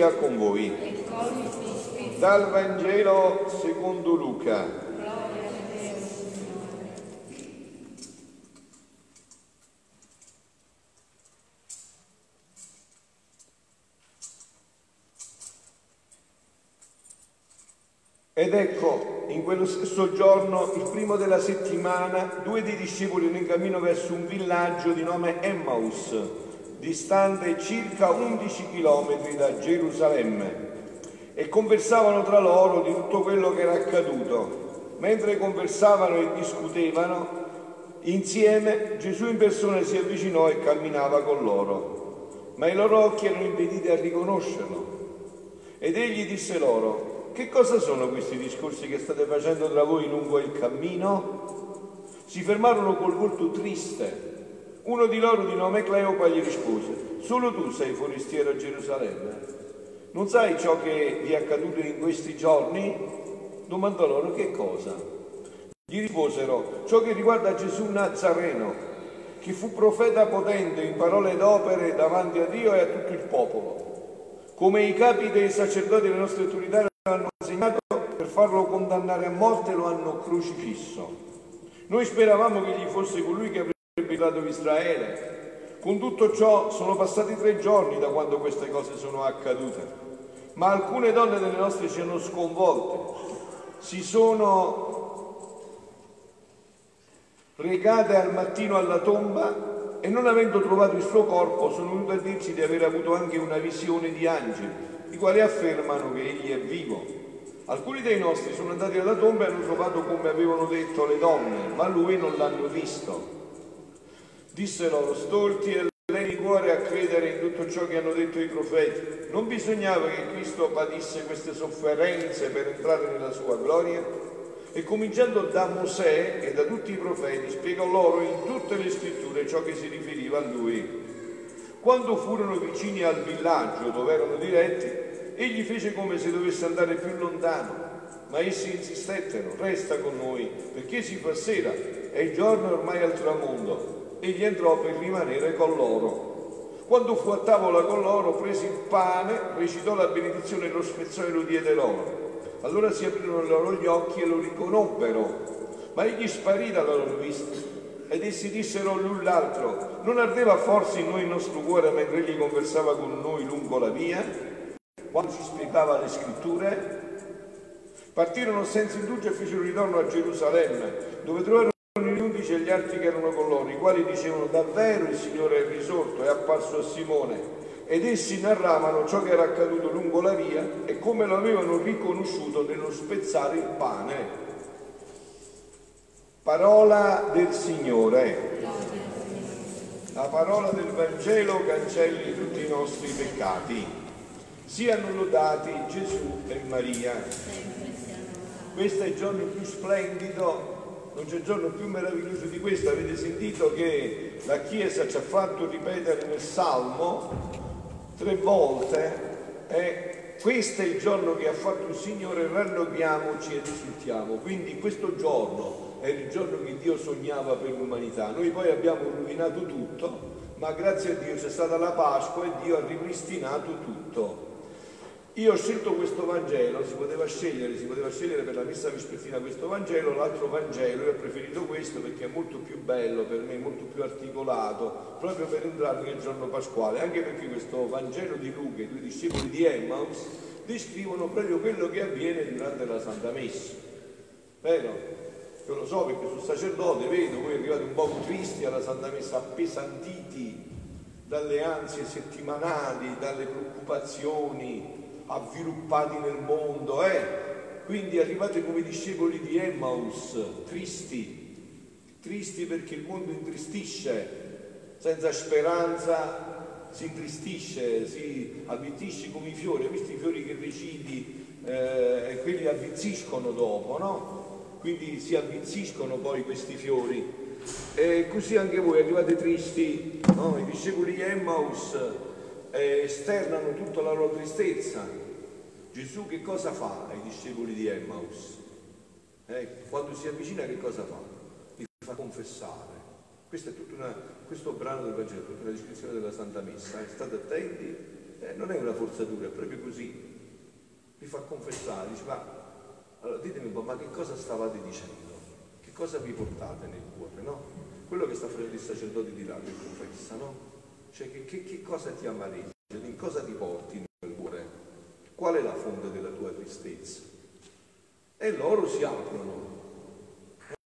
sia con voi. Dal Vangelo secondo Luca. Ed ecco, in quello stesso giorno, il primo della settimana, due dei discepoli erano in cammino verso un villaggio di nome Emmaus, distante circa 11 chilometri da Gerusalemme, e conversavano tra loro di tutto quello che era accaduto. Mentre conversavano e discutevano, insieme Gesù in persona si avvicinò e camminava con loro, ma i loro occhi erano impediti a riconoscerlo. Ed egli disse loro, che cosa sono questi discorsi che state facendo tra voi lungo il cammino? Si fermarono col volto triste. Uno di loro di nome Cleopa gli rispose, solo tu sei forestiero a Gerusalemme? Non sai ciò che vi è accaduto in questi giorni? Domandò loro che cosa? Gli risposero, ciò che riguarda Gesù Nazareno, che fu profeta potente in parole ed opere davanti a Dio e a tutto il popolo. Come i capi dei sacerdoti delle nostre autorità hanno segnato per farlo condannare a morte lo hanno crocifisso. Noi speravamo che gli fosse colui che avrebbe dato Israele. Con tutto ciò sono passati tre giorni da quando queste cose sono accadute, ma alcune donne delle nostre ci hanno sconvolte, si sono recate al mattino alla tomba e non avendo trovato il suo corpo sono venute a dirci di aver avuto anche una visione di angeli i quali affermano che egli è vivo. Alcuni dei nostri sono andati alla tomba e hanno trovato come avevano detto le donne, ma lui non l'hanno visto. Dissero loro stolti e lei di cuore a credere in tutto ciò che hanno detto i profeti. Non bisognava che Cristo patisse queste sofferenze per entrare nella sua gloria? E cominciando da Mosè e da tutti i profeti, spiegò loro in tutte le scritture ciò che si riferiva a lui. Quando furono vicini al villaggio dove erano diretti, egli fece come se dovesse andare più lontano, ma essi insistettero, resta con noi, perché si fa sera e il giorno è ormai al tramonto. Egli entrò per rimanere con loro. Quando fu a tavola con loro, prese il pane, recitò la benedizione e lo spezzò e lo diede loro. Allora si aprirono loro gli occhi e lo riconobbero, ma egli sparì dalla loro vista ed essi dissero l'un l'altro, non ardeva forse in noi il nostro cuore mentre egli conversava con noi lungo la via, quando ci spiegava le scritture? Partirono senza indugio e fecero ritorno a Gerusalemme, dove trovarono gli altri che erano con loro, i quali dicevano davvero il Signore è risorto, è apparso a Simone. Ed essi narravano ciò che era accaduto lungo la via e come lo avevano riconosciuto nello spezzare il pane. Parola del Signore. La parola del Vangelo cancelli tutti i nostri peccati. Siano lodati Gesù e Maria. Questo è il giorno più splendido, non c'è giorno più meraviglioso di questo. Avete sentito che la Chiesa ci ha fatto ripetere nel Salmo tre volte e questo è il giorno che ha fatto il Signore, rallegriamoci ed esultiamo. Quindi questo giorno è il giorno che Dio sognava per l'umanità. Noi poi abbiamo rovinato tutto, ma grazie a Dio c'è stata la Pasqua e Dio ha ripristinato tutto. Io ho scelto questo Vangelo, si poteva scegliere, si poteva scegliere per la messa vespertina questo Vangelo, l'altro Vangelo, io ho preferito questo perché è molto più bello per me, molto più articolato, proprio per entrare nel giorno pasquale, anche perché questo Vangelo di Luca, i due discepoli di Emmaus, descrivono proprio quello che avviene durante la Santa Messa. Vero? Io lo so perché sul sacerdote vedo, voi arrivate un po' tristi alla Santa Messa, appesantiti dalle ansie settimanali, dalle preoccupazioni, avviluppati nel mondo, eh? Quindi arrivate come discepoli di Emmaus, tristi, tristi perché il mondo intristisce, senza speranza si intristisce, si avvitisce come i fiori, hai visto i fiori che recidi eh, e quelli avvizziscono dopo, no? quindi si avvizziscono poi questi fiori. E così anche voi arrivate tristi, no? i discepoli di Emmaus eh, esternano tutta la loro tristezza. Gesù che cosa fa ai discepoli di Emmaus? Eh, quando si avvicina che cosa fa? Li fa confessare. Questo è una, questo brano del Vangelo, tutta la descrizione della Santa Messa. Eh? State attenti eh, non è una forzatura, è proprio così. Vi fa confessare, dice ma allora ditemi un po', ma che cosa stavate dicendo? Che cosa vi portate nel cuore, no? Quello che sta facendo il sacerdote di là che confessa, no? Cioè che, che, che cosa ti amareggia? In cosa ti porti nel cuore? Qual è la fonte della tua tristezza? E loro si aprono,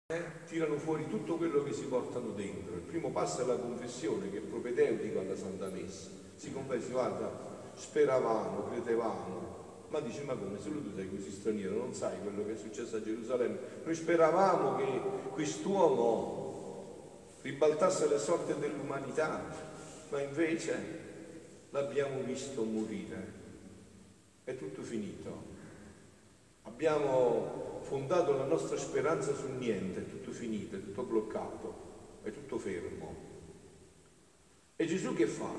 eh? tirano fuori tutto quello che si portano dentro. Il primo passo è la confessione, che è propedeutico alla Santa Messa. Si confessa, guarda, speravamo, credevamo, ma dice, ma come, solo tu sei così straniero, non sai quello che è successo a Gerusalemme? Noi speravamo che quest'uomo ribaltasse le sorti dell'umanità, ma invece l'abbiamo visto morire. È tutto finito. Abbiamo fondato la nostra speranza su niente, è tutto finito, è tutto bloccato, è tutto fermo. E Gesù che fa?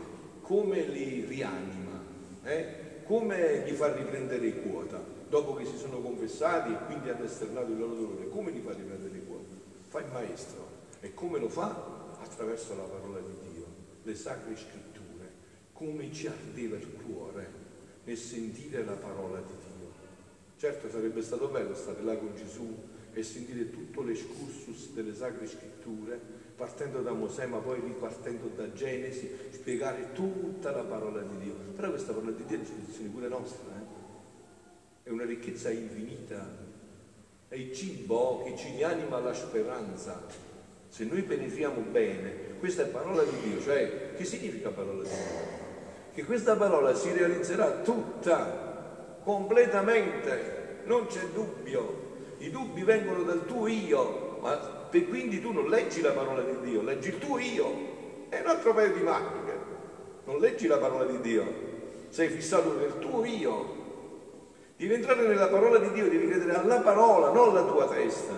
Come li rianima? Eh? come gli fa riprendere quota dopo che si sono confessati e quindi hanno esternato il loro dolore? Come gli fa riprendere quota? Fa il maestro. E come lo fa? Attraverso la parola di Dio, le sacre scritture, come ci ardeva il cuore nel sentire la parola di Dio. Certo sarebbe stato bello stare là con Gesù e sentire tutto l'escursus delle sacre scritture, partendo da Mosè ma poi ripartendo da Genesi, spiegare tutta la parola di Dio. Però questa parola di Dio è una pure nostra, eh? è una ricchezza infinita, è il cibo che ci rianima la speranza. Se noi penetriamo bene, questa è parola di Dio, cioè che significa parola di Dio? Che questa parola si realizzerà tutta, completamente, non c'è dubbio. I dubbi vengono dal tuo io, ma quindi tu non leggi la parola di Dio, leggi il tuo io. È un altro paio di maniche. Non leggi la parola di Dio, sei fissato nel tuo io. Devi entrare nella parola di Dio, devi credere alla parola, non alla tua testa.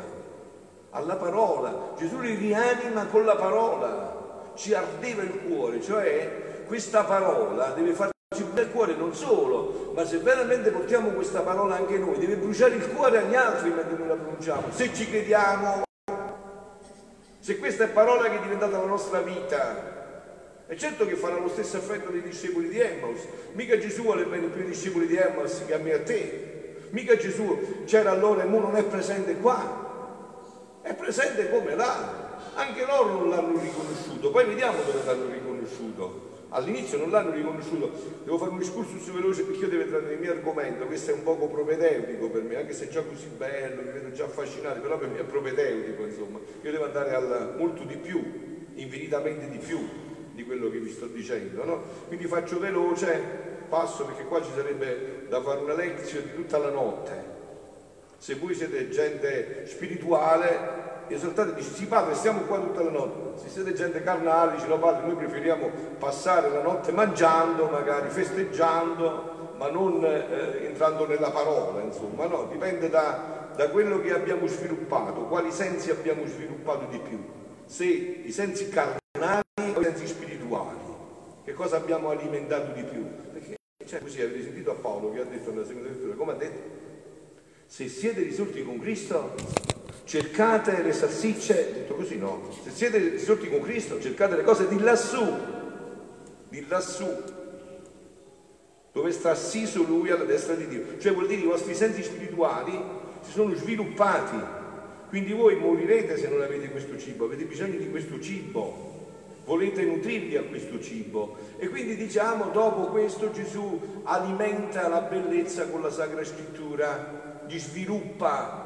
Alla parola. Gesù li rianima con la parola. Ci ardeva il cuore, cioè questa parola deve farci bruciare il cuore non solo, ma se veramente portiamo questa parola anche noi, deve bruciare il cuore agli altri mentre noi la pronunciamo. Se ci crediamo, se questa è parola che è diventata la nostra vita, è certo che farà lo stesso effetto dei discepoli di Emmaus. Mica Gesù vuole bene più i discepoli di Emmaus che a me e a te. Mica Gesù c'era allora e ora non è presente qua. È presente come là. Anche loro non l'hanno riconosciuto. Poi vediamo dove l'hanno riconosciuto. All'inizio non l'hanno riconosciuto, devo fare un discorso veloce perché io devo entrare nel mio argomento, questo è un poco propedeutico per me, anche se è già così bello, mi vedo già affascinato, però per me è propedeutico, insomma, io devo andare al molto di più, infinitamente di più di quello che vi sto dicendo, no? Quindi faccio veloce, passo perché qua ci sarebbe da fare una lezione di tutta la notte. Se voi siete gente spirituale, esaltate e dice sì padre stiamo qua tutta la notte. Se siete gente carnale dice no padre noi preferiamo passare la notte mangiando magari festeggiando ma non eh, entrando nella parola insomma no? Dipende da, da quello che abbiamo sviluppato quali sensi abbiamo sviluppato di più. Se i sensi carnali o i sensi spirituali che cosa abbiamo alimentato di più? Perché cioè, così avete sentito a Paolo che ha detto nella seconda lettura come ha detto? Se siete risorti con Cristo cercate le salsicce, detto così no, se siete risorti con Cristo cercate le cose di lassù, di lassù, dove sta assiso Lui alla destra di Dio. Cioè vuol dire i vostri sensi spirituali si sono sviluppati, quindi voi morirete se non avete questo cibo, avete bisogno di questo cibo, volete nutrirvi a questo cibo. E quindi diciamo, dopo questo Gesù alimenta la bellezza con la Sacra Scrittura, gli sviluppa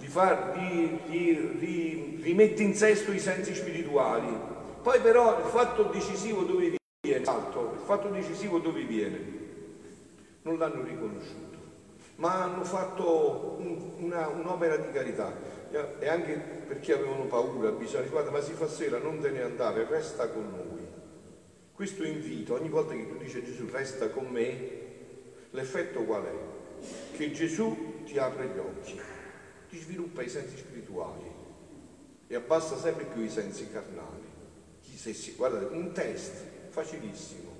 gli, fa, gli, gli, gli rimette in sesto i sensi spirituali. Poi però il fatto decisivo dove viene, alto, il fatto decisivo dove viene, non l'hanno riconosciuto, ma hanno fatto un, una, un'opera di carità e anche perché avevano paura, bisogna guarda ma si fa sera, non te ne andare, resta con noi. Questo invito, ogni volta che tu dici Gesù resta con me, l'effetto qual è? Che Gesù ti apre gli occhi ti sviluppa i sensi spirituali e abbassa sempre più i sensi carnali. Guardate, un test facilissimo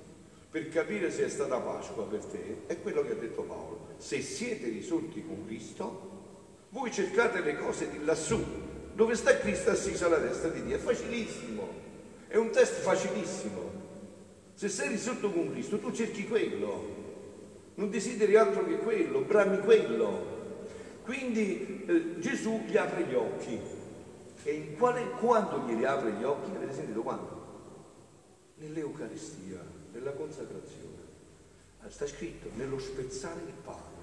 per capire se è stata Pasqua per te è quello che ha detto Paolo. Se siete risorti con Cristo, voi cercate le cose di lassù, dove sta Cristo assiso alla destra di Dio. È facilissimo, è un test facilissimo. Se sei risorto con Cristo, tu cerchi quello, non desideri altro che quello, brami quello. Quindi eh, Gesù gli apre gli occhi. E in quale, quando glieli apre gli occhi? Avete sentito quando? Nell'Eucaristia, nella consacrazione. Ah, sta scritto, nello spezzare il pane.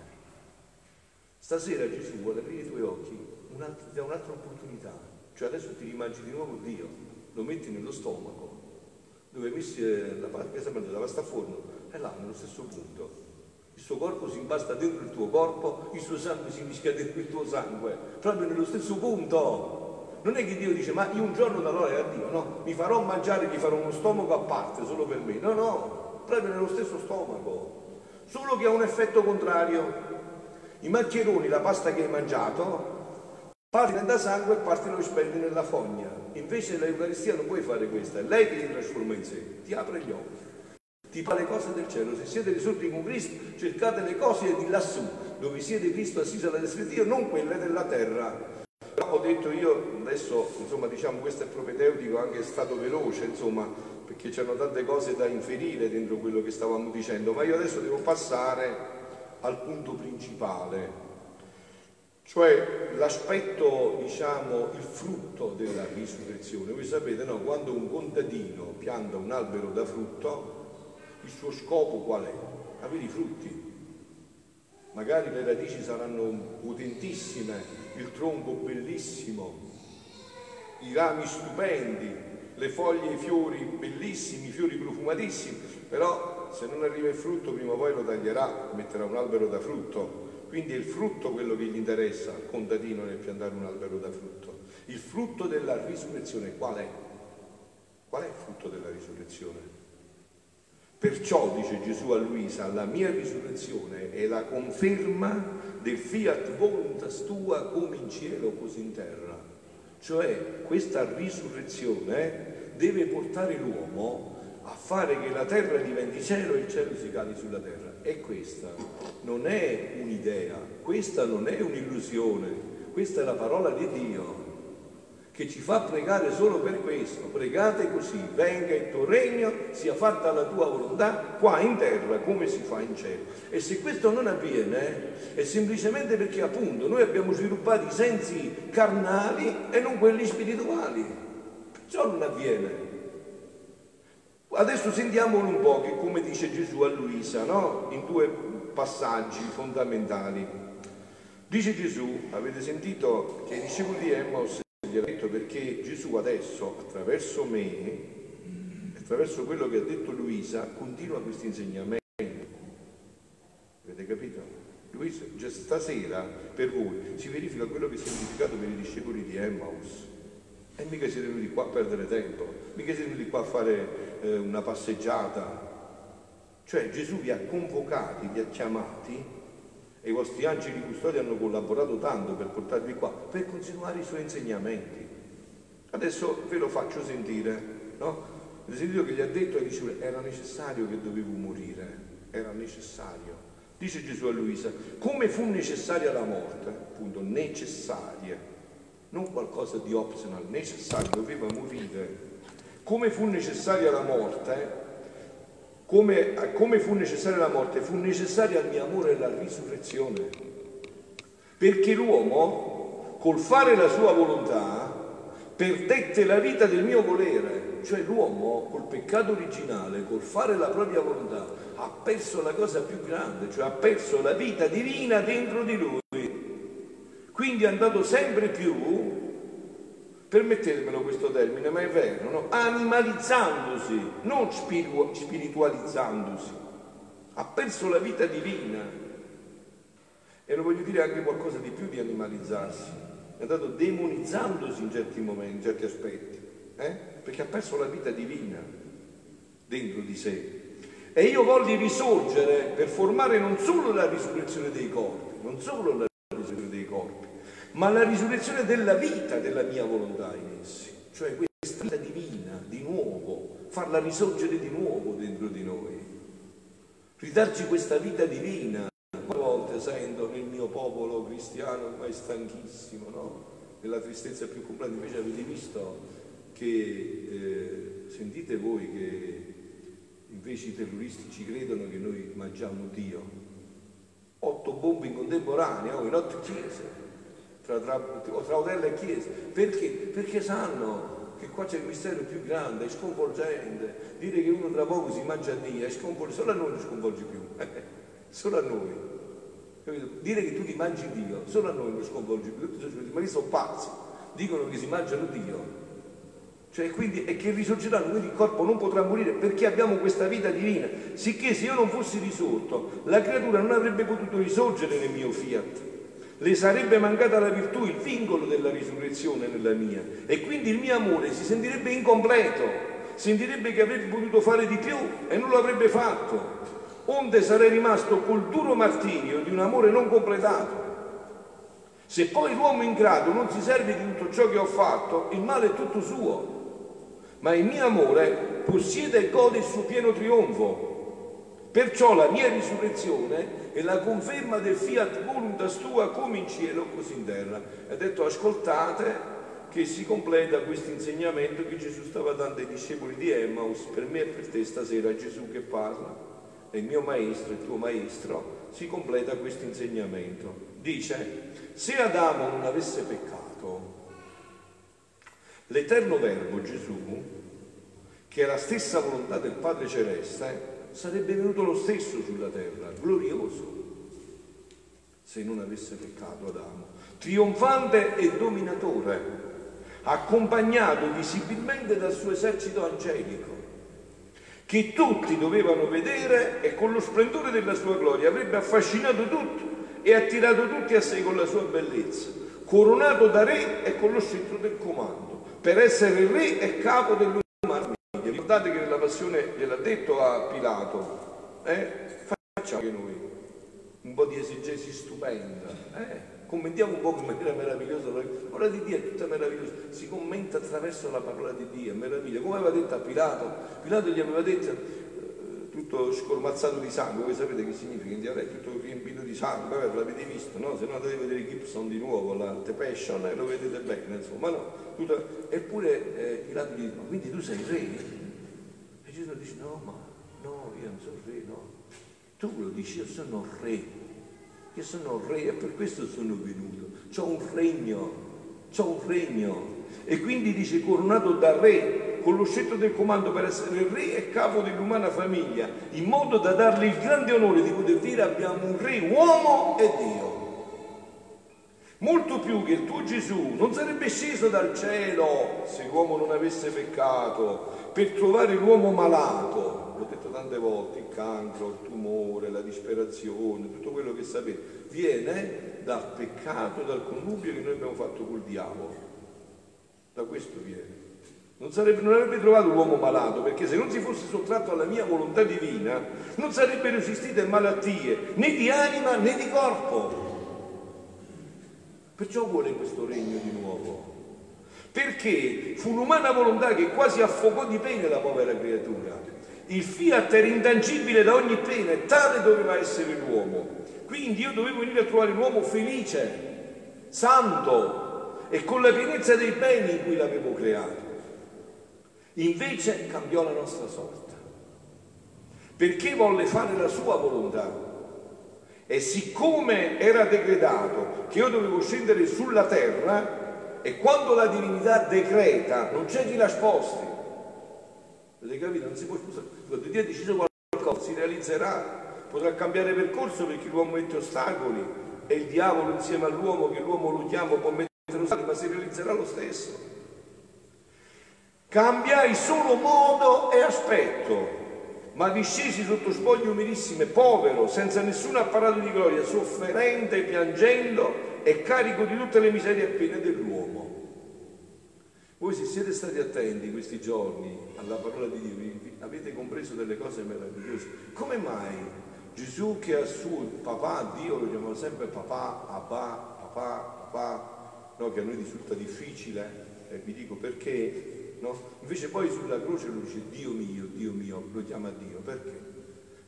Stasera Gesù vuole aprire i tuoi occhi, ti dà un'altra opportunità. Cioè adesso ti rimagi di nuovo Dio, lo metti nello stomaco, dove messi eh, la pasta, la pasta a forno, è là nello stesso punto il suo corpo si imbasta dentro il tuo corpo, il suo sangue si mischia dentro il tuo sangue, proprio nello stesso punto. Non è che Dio dice, ma io un giorno darò a Dio, no, mi farò mangiare, gli farò uno stomaco a parte solo per me. No, no, proprio nello stesso stomaco. Solo che ha un effetto contrario. I maccheroni, la pasta che hai mangiato, partono da sangue e partono spendi nella fogna. Invece l'Eucaristia non puoi fare questa, è lei che li trasforma in sé, ti apre gli occhi ti fa le cose del cielo. Se siete risorti con Cristo, cercate le cose di lassù, dove siete Cristo assiso alla destra di Dio, non quelle della terra. Ho detto io, adesso insomma diciamo questo è propedeutico, anche è stato veloce, insomma, perché c'erano tante cose da inferire dentro quello che stavamo dicendo, ma io adesso devo passare al punto principale, cioè l'aspetto, diciamo, il frutto della risurrezione. Voi sapete, no, quando un contadino pianta un albero da frutto, il suo scopo qual è? Avere i frutti. Magari le radici saranno potentissime, il tronco bellissimo, i rami stupendi, le foglie, i fiori bellissimi, i fiori profumatissimi, però se non arriva il frutto prima o poi lo taglierà, metterà un albero da frutto. Quindi è il frutto quello che gli interessa al contadino nel piantare un albero da frutto. Il frutto della risurrezione qual è? Qual è il frutto della risurrezione? Perciò, dice Gesù a Luisa, la mia risurrezione è la conferma del fiat voluntas tua come in cielo così in terra. Cioè questa risurrezione deve portare l'uomo a fare che la terra diventi cielo e il cielo si cali sulla terra. E questa non è un'idea, questa non è un'illusione, questa è la parola di Dio che ci fa pregare solo per questo. Pregate così, venga il tuo regno, sia fatta la tua volontà qua in terra come si fa in cielo. E se questo non avviene è semplicemente perché appunto noi abbiamo sviluppato i sensi carnali e non quelli spirituali. Ciò non avviene. Adesso sentiamolo un po' che come dice Gesù a Luisa, no? in due passaggi fondamentali. Dice Gesù, avete sentito che i discepoli di Emmos gliel'ha detto perché Gesù adesso, attraverso me, attraverso quello che ha detto Luisa, continua questo insegnamento. Avete capito? Luisa, già stasera per voi si verifica quello che è significato per i discepoli di Emmaus. E mica siete venuti qua a perdere tempo, mica siete venuti qua a fare eh, una passeggiata. Cioè Gesù vi ha convocati, vi ha chiamati e i vostri angeli custodi hanno collaborato tanto per portarvi qua, per continuare i suoi insegnamenti. Adesso ve lo faccio sentire, no? Sentito che gli ha detto ai era necessario che dovevo morire, era necessario. Dice Gesù a Luisa, come fu necessaria la morte, appunto, necessaria, non qualcosa di optional, necessario, doveva morire. Come fu necessaria la morte, come, come fu necessaria la morte? Fu necessaria il mio amore la risurrezione. Perché l'uomo, col fare la sua volontà, perdette la vita del mio volere. Cioè l'uomo, col peccato originale, col fare la propria volontà, ha perso la cosa più grande, cioè ha perso la vita divina dentro di lui. Quindi è andato sempre più permettetemelo questo termine, ma è vero, no? animalizzandosi, non spiritu- spiritualizzandosi, ha perso la vita divina. E lo voglio dire anche qualcosa di più di animalizzarsi, è andato demonizzandosi in certi momenti, in certi aspetti, eh? perché ha perso la vita divina dentro di sé. E io voglio risorgere per formare non solo la risurrezione dei corpi, non solo la ma la risurrezione della vita della mia volontà in essi, cioè questa vita divina, di nuovo, farla risorgere di nuovo dentro di noi, ridarci questa vita divina. Quante volte sento nel mio popolo cristiano ormai stanchissimo, no? Nella tristezza più completa, invece avete visto che, eh, sentite voi che invece i terroristi ci credono che noi mangiamo Dio. Otto bombe in contemporanea, oh, in otto chiese, tra, tra, tra hotel e chiese. Perché? Perché sanno che qua c'è il mistero più grande, è sconvolgente. Dire che uno tra poco si mangia Dio è sconvolgente, solo a noi non sconvolge più, solo a noi. Capito? Dire che tu ti mangi Dio, solo a noi non sconvolge più. Tutti ma che sono pazzi, dicono che si mangiano Dio. Cioè, quindi, e che risorgeranno, quindi il corpo non potrà morire perché abbiamo questa vita divina. Sicché se io non fossi risorto, la creatura non avrebbe potuto risorgere nel mio fiat. Le sarebbe mancata la virtù, il vincolo della risurrezione nella mia. E quindi il mio amore si sentirebbe incompleto, sentirebbe che avrebbe potuto fare di più e non lo avrebbe fatto. Onde sarei rimasto col duro martirio di un amore non completato. Se poi l'uomo ingrato non si serve di tutto ciò che ho fatto, il male è tutto suo ma il mio amore possiede e gode il suo pieno trionfo. Perciò la mia risurrezione è la conferma del fiat voluntas tua come in cielo così in terra. E ha detto ascoltate che si completa questo insegnamento che Gesù stava dando ai discepoli di Emmaus, per me e per te stasera Gesù che parla, è il mio maestro, il tuo maestro, si completa questo insegnamento. Dice, se Adamo non avesse peccato, L'eterno Verbo Gesù, che è la stessa volontà del Padre Celeste, sarebbe venuto lo stesso sulla terra, glorioso, se non avesse peccato Adamo, trionfante e dominatore, accompagnato visibilmente dal suo esercito angelico, che tutti dovevano vedere e con lo splendore della sua gloria avrebbe affascinato tutti e attirato tutti a sé con la sua bellezza, coronato da re e con lo scettro del comando per essere re e capo dell'umana famiglia. Ricordate che nella passione gliel'ha detto a Pilato, eh? facciamo anche noi un po' di esegesi stupenda, eh? commentiamo un po' in maniera meravigliosa, la parola di Dio è tutta meravigliosa, si commenta attraverso la parola di Dio, è meraviglia, come aveva detto a Pilato, Pilato gli aveva detto tutto scormazzato di sangue, voi sapete che significa in dialetto, tutto riempito di sangue, vabbè l'avete visto, no? Se no dovete vedere Gibson di nuovo, la The Passion, e lo vedete bene, insomma, no? Tutto... Eppure eh, Pilato gli dice, ma quindi tu sei re? Gesù dice, no, ma no, io non sono re, no. Tu lo dici, io sono re, io sono re e per questo sono venuto, ho un regno, ho un regno. E quindi dice, coronato da re, con lo scelto del comando per essere re e capo dell'umana famiglia, in modo da dargli il grande onore di poter dire abbiamo un re uomo e Dio. Molto più che il tuo Gesù non sarebbe sceso dal cielo se l'uomo non avesse peccato per trovare l'uomo malato. L'ho detto tante volte, il cancro, il tumore, la disperazione, tutto quello che sapete, viene dal peccato, dal connubio che noi abbiamo fatto col diavolo. Da questo viene. Non, sarebbe, non avrebbe trovato l'uomo malato, perché se non si fosse sottratto alla mia volontà divina, non sarebbero esistite malattie né di anima né di corpo. Perciò vuole questo regno di nuovo. Perché fu l'umana volontà che quasi affogò di pena la povera creatura. Il fiat era intangibile da ogni pena e tale doveva essere l'uomo. Quindi io dovevo venire a trovare l'uomo felice, santo e con la pienezza dei beni in cui l'avevo creato. Invece cambiò la nostra sorte, perché volle fare la sua volontà. E siccome era decretato che io dovevo scendere sulla terra, e quando la divinità decreta non c'è chi la sposti. Avete capito? Non si può spostare. Quando Dio ha deciso qualcosa si realizzerà. Potrà cambiare percorso perché l'uomo mette ostacoli e il diavolo insieme all'uomo che l'uomo lo chiama può mettere ostacoli, ma si realizzerà lo stesso. Cambiai solo modo e aspetto, ma discesi sotto spoglie umilissime, povero, senza nessun apparato di gloria, sofferente, piangendo e carico di tutte le miserie e pene dell'uomo. Voi se siete stati attenti questi giorni alla parola di Dio, avete compreso delle cose meravigliose. Come mai Gesù che ha suo papà, Dio lo chiamava sempre papà, abba, papà, papà, no, che a noi risulta difficile, e vi dico perché no? Invece poi sulla croce lui dice Dio mio, Dio mio, lo chiama Dio. Perché?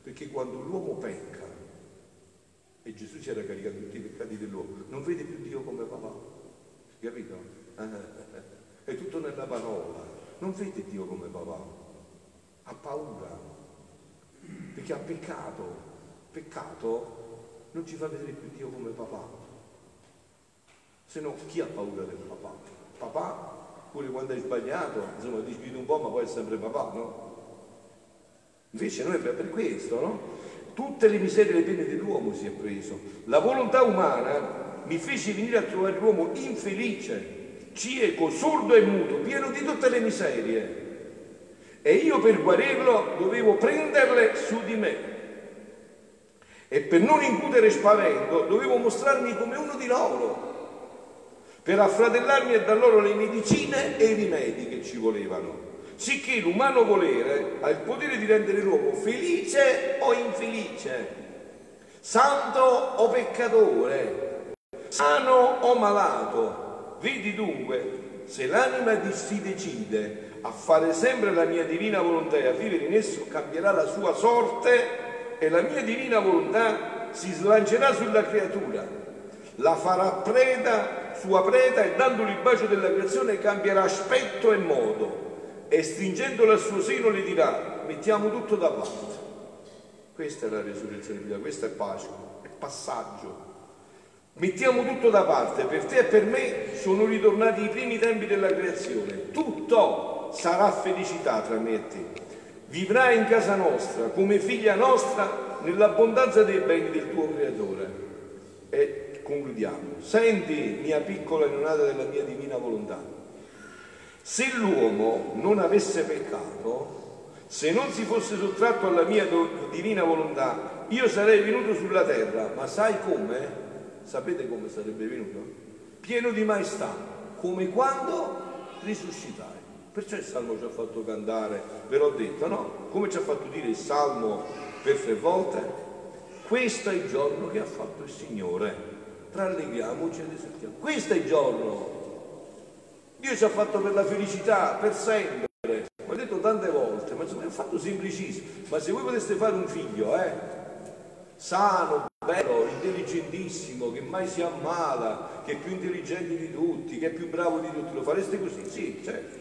Perché quando l'uomo pecca, e Gesù ci era caricato tutti i peccati dell'uomo, non vede più Dio come papà. Capito? È tutto nella parola. Non vede Dio come papà. Ha paura. perché ha peccato. Peccato non ci fa vedere più Dio come papà. Se no, chi ha paura del papà? Papà, pure quando hai sbagliato, insomma, disguidi un po', ma poi è sempre papà, no? Invece noi per questo, no? Tutte le miserie e le pene dell'uomo si è preso. La volontà umana mi fece venire a trovare l'uomo infelice, cieco, sordo e muto, pieno di tutte le miserie. E io per guarirlo dovevo prenderle su di me. E per non incutere spavento dovevo mostrarmi come uno di loro, per affratellarmi e dar loro le medicine e i rimedi che ci volevano sicché l'umano volere ha il potere di rendere l'uomo felice o infelice, santo o peccatore, sano o malato. Vedi dunque, se l'anima si decide a fare sempre la mia divina volontà e a vivere in esso, cambierà la sua sorte e la mia divina volontà si slancerà sulla creatura, la farà preda, sua preda e dandole il bacio della creazione cambierà aspetto e modo e stringendolo al suo seno le dirà mettiamo tutto da parte. Questa è la resurrezione di vita, questo è Pasqua, è passaggio. Mettiamo tutto da parte, per te e per me sono ritornati i primi tempi della creazione. Tutto sarà felicità tra me e te. Vivrai in casa nostra, come figlia nostra, nell'abbondanza dei beni del tuo creatore. E concludiamo. Senti, mia piccola neonata della mia divina volontà se l'uomo non avesse peccato, se non si fosse sottratto alla mia divina volontà, io sarei venuto sulla terra, ma sai come? Sapete come sarebbe venuto? Pieno di maestà, come quando risuscitai. Perciò il Salmo ci ha fatto cantare, ve l'ho detto, no? Come ci ha fatto dire il Salmo per tre volte? Questo è il giorno che ha fatto il Signore. Rallegriamoci ed esaltiamo. Questo è il giorno Dio ci ha fatto per la felicità, per sempre. L'ho detto tante volte, ma insomma è un fatto semplicissimo. Ma se voi poteste fare un figlio, eh, sano, bello, intelligentissimo, che mai si ammala, che è più intelligente di tutti, che è più bravo di tutti, lo fareste così? Sì, certo.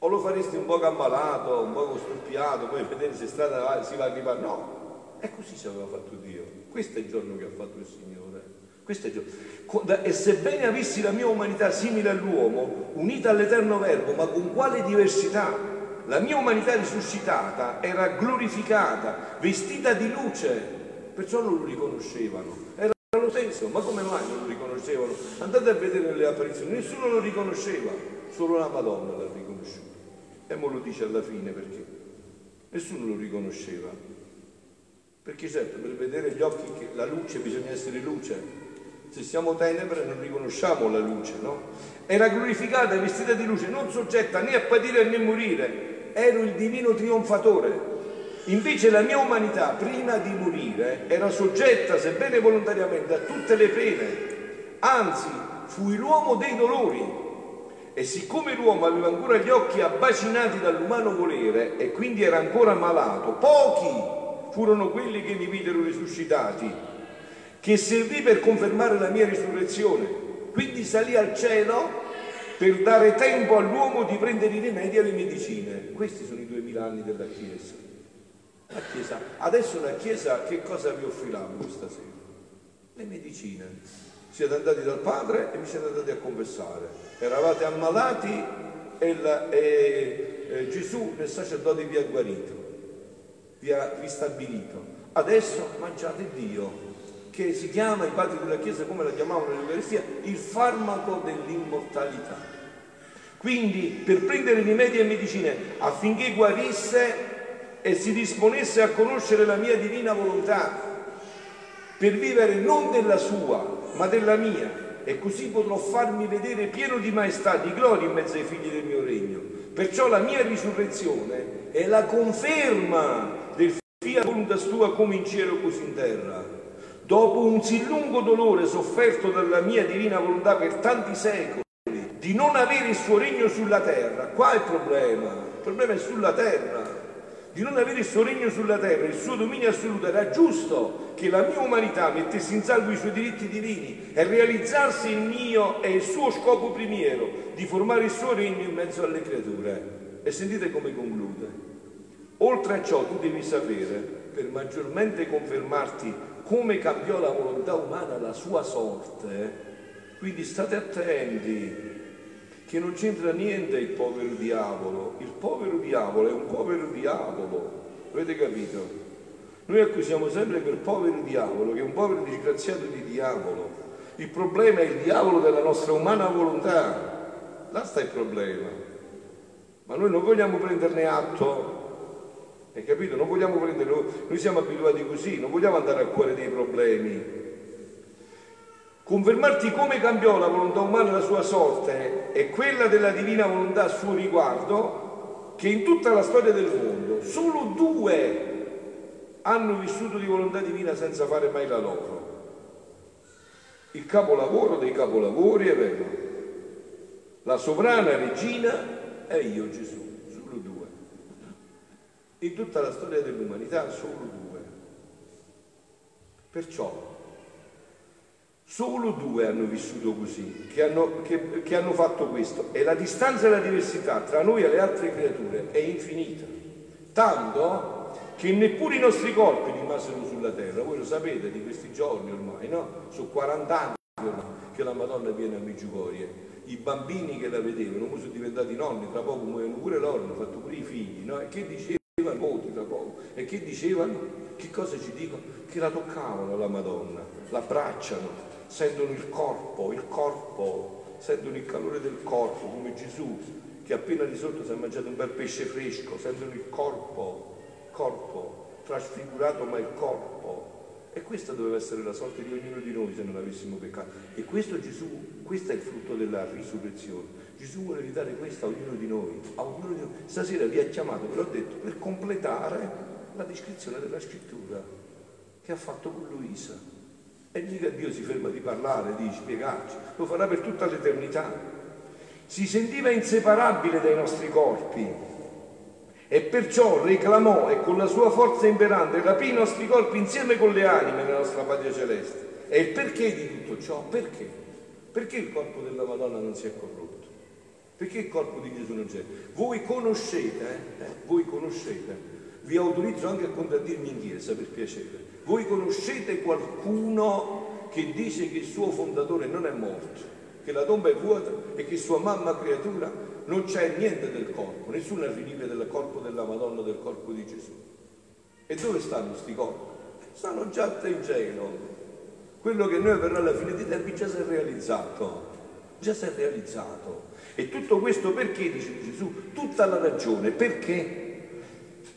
O lo fareste un po' ammalato, un po' storpiato, poi vedere se strada si va a arrivare? No, è così se aveva fatto Dio. Questo è il giorno che ha fatto il Signore. Questo è giorno. E sebbene avessi la mia umanità simile all'uomo, unita all'eterno verbo, ma con quale diversità? La mia umanità risuscitata era glorificata, vestita di luce, perciò non lo riconoscevano. Era lo stesso, ma come mai non lo riconoscevano? Andate a vedere nelle apparizioni, nessuno lo riconosceva, solo la Madonna l'ha riconosciuto. E mo lo dice alla fine perché nessuno lo riconosceva. Perché certo, per vedere gli occhi la luce bisogna essere luce, se siamo tenebre non riconosciamo la luce, no? Era glorificata, vestita di luce, non soggetta né a patire né a morire, ero il divino trionfatore. Invece la mia umanità, prima di morire, era soggetta, sebbene volontariamente, a tutte le pene. Anzi, fui l'uomo dei dolori. E siccome l'uomo aveva ancora gli occhi abbacinati dall'umano volere e quindi era ancora malato, pochi furono quelli che mi videro risuscitati che servì per confermare la mia risurrezione. Quindi salì al cielo per dare tempo all'uomo di prendere i rimedi e le medicine. Questi sono i duemila anni della Chiesa. La Chiesa. Adesso la Chiesa che cosa vi offrirà questa sera? Le medicine. Siete andati dal Padre e vi siete andati a confessare. Eravate ammalati e, la, e, e Gesù nel sacerdote vi ha guarito, vi ha ristabilito. Adesso mangiate Dio che si chiama, i padri della Chiesa come la chiamavano nell'Eucaristia, il farmaco dell'immortalità. Quindi per prendere rimedi e medicine affinché guarisse e si disponesse a conoscere la mia divina volontà, per vivere non della sua, ma della mia, e così potrò farmi vedere pieno di maestà, di gloria in mezzo ai figli del mio regno. Perciò la mia risurrezione è la conferma del fiat voluntas tua come in cielo così in terra dopo un sì lungo dolore sofferto dalla mia divina volontà per tanti secoli, di non avere il suo regno sulla terra, qua è il problema, il problema è sulla terra, di non avere il suo regno sulla terra, il suo dominio assoluto, era giusto che la mia umanità mettesse in salvo i suoi diritti divini e realizzarsi il mio e il suo scopo primiero di formare il suo regno in mezzo alle creature. E sentite come conclude. Oltre a ciò tu devi sapere, per maggiormente confermarti come cambiò la volontà umana la sua sorte, quindi state attenti che non c'entra niente il povero diavolo, il povero diavolo è un povero diavolo, avete capito? Noi accusiamo sempre quel povero diavolo, che è un povero disgraziato di diavolo. Il problema è il diavolo della nostra umana volontà. Là sta il problema. Ma noi non vogliamo prenderne atto hai capito? Non vogliamo prendere, noi siamo abituati così, non vogliamo andare a cuore dei problemi. Confermarti come cambiò la volontà umana la sua sorte e quella della divina volontà a suo riguardo, che in tutta la storia del mondo solo due hanno vissuto di volontà divina senza fare mai la loro. Il capolavoro dei capolavori è vero, la sovrana regina è io Gesù in tutta la storia dell'umanità solo due. Perciò solo due hanno vissuto così, che hanno, che, che hanno fatto questo. E la distanza e la diversità tra noi e le altre creature è infinita. Tanto che neppure i nostri corpi rimasero sulla terra. Voi lo sapete di questi giorni ormai, no? Sono 40 anni che la Madonna viene a Meggiugorie. I bambini che la vedevano, sono diventati nonni, tra poco muoiono pure loro, hanno fatto pure i figli, no? E che dicevano? Voti da poco. E che dicevano? Che cosa ci dicono? Che la toccavano la Madonna, la abbracciano, sentono il corpo, il corpo, sentono il calore del corpo, come Gesù che appena di sotto si è mangiato un bel pesce fresco, sentono il corpo, corpo, trasfigurato ma il corpo. E questa doveva essere la sorte di ognuno di noi se non avessimo peccato. E questo Gesù, questo è il frutto della risurrezione. Gesù vuole ridare questo a ognuno di noi, a ognuno di noi. Stasera vi ha chiamato, ve l'ho detto, per completare la descrizione della scrittura che ha fatto con Luisa. E mica Dio si ferma di parlare, di spiegarci, lo farà per tutta l'eternità. Si sentiva inseparabile dai nostri corpi e perciò reclamò e con la sua forza imperante rapì i nostri corpi insieme con le anime nella nostra patria celeste. E il perché di tutto ciò? Perché? Perché il corpo della Madonna non si è corrotto? Perché il corpo di Gesù non c'è? Voi conoscete, eh? voi conoscete, vi autorizzo anche a contraddirmi in chiesa per piacere, voi conoscete qualcuno che dice che il suo fondatore non è morto, che la tomba è vuota e che sua mamma creatura non c'è niente del corpo, nessuno arriva del corpo della Madonna, del corpo di Gesù. E dove stanno questi corpi? Stanno già in cielo. Quello che noi avverrà alla fine dei tempi già si è realizzato, già si è realizzato. E tutto questo perché, dice Gesù, tutta la ragione, perché?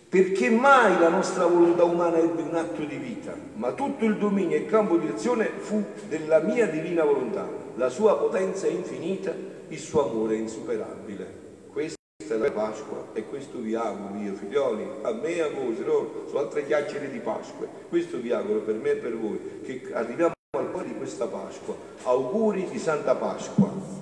Perché mai la nostra volontà umana ebbe un atto di vita, ma tutto il dominio e il campo di azione fu della mia divina volontà. La sua potenza è infinita, il suo amore è insuperabile. Questa è la Pasqua e questo vi auguro io, figlioli, a me e a voi, se no su altre chiacchiere di Pasqua. Questo vi auguro per me e per voi, che arriviamo al cuore di questa Pasqua. Auguri di Santa Pasqua.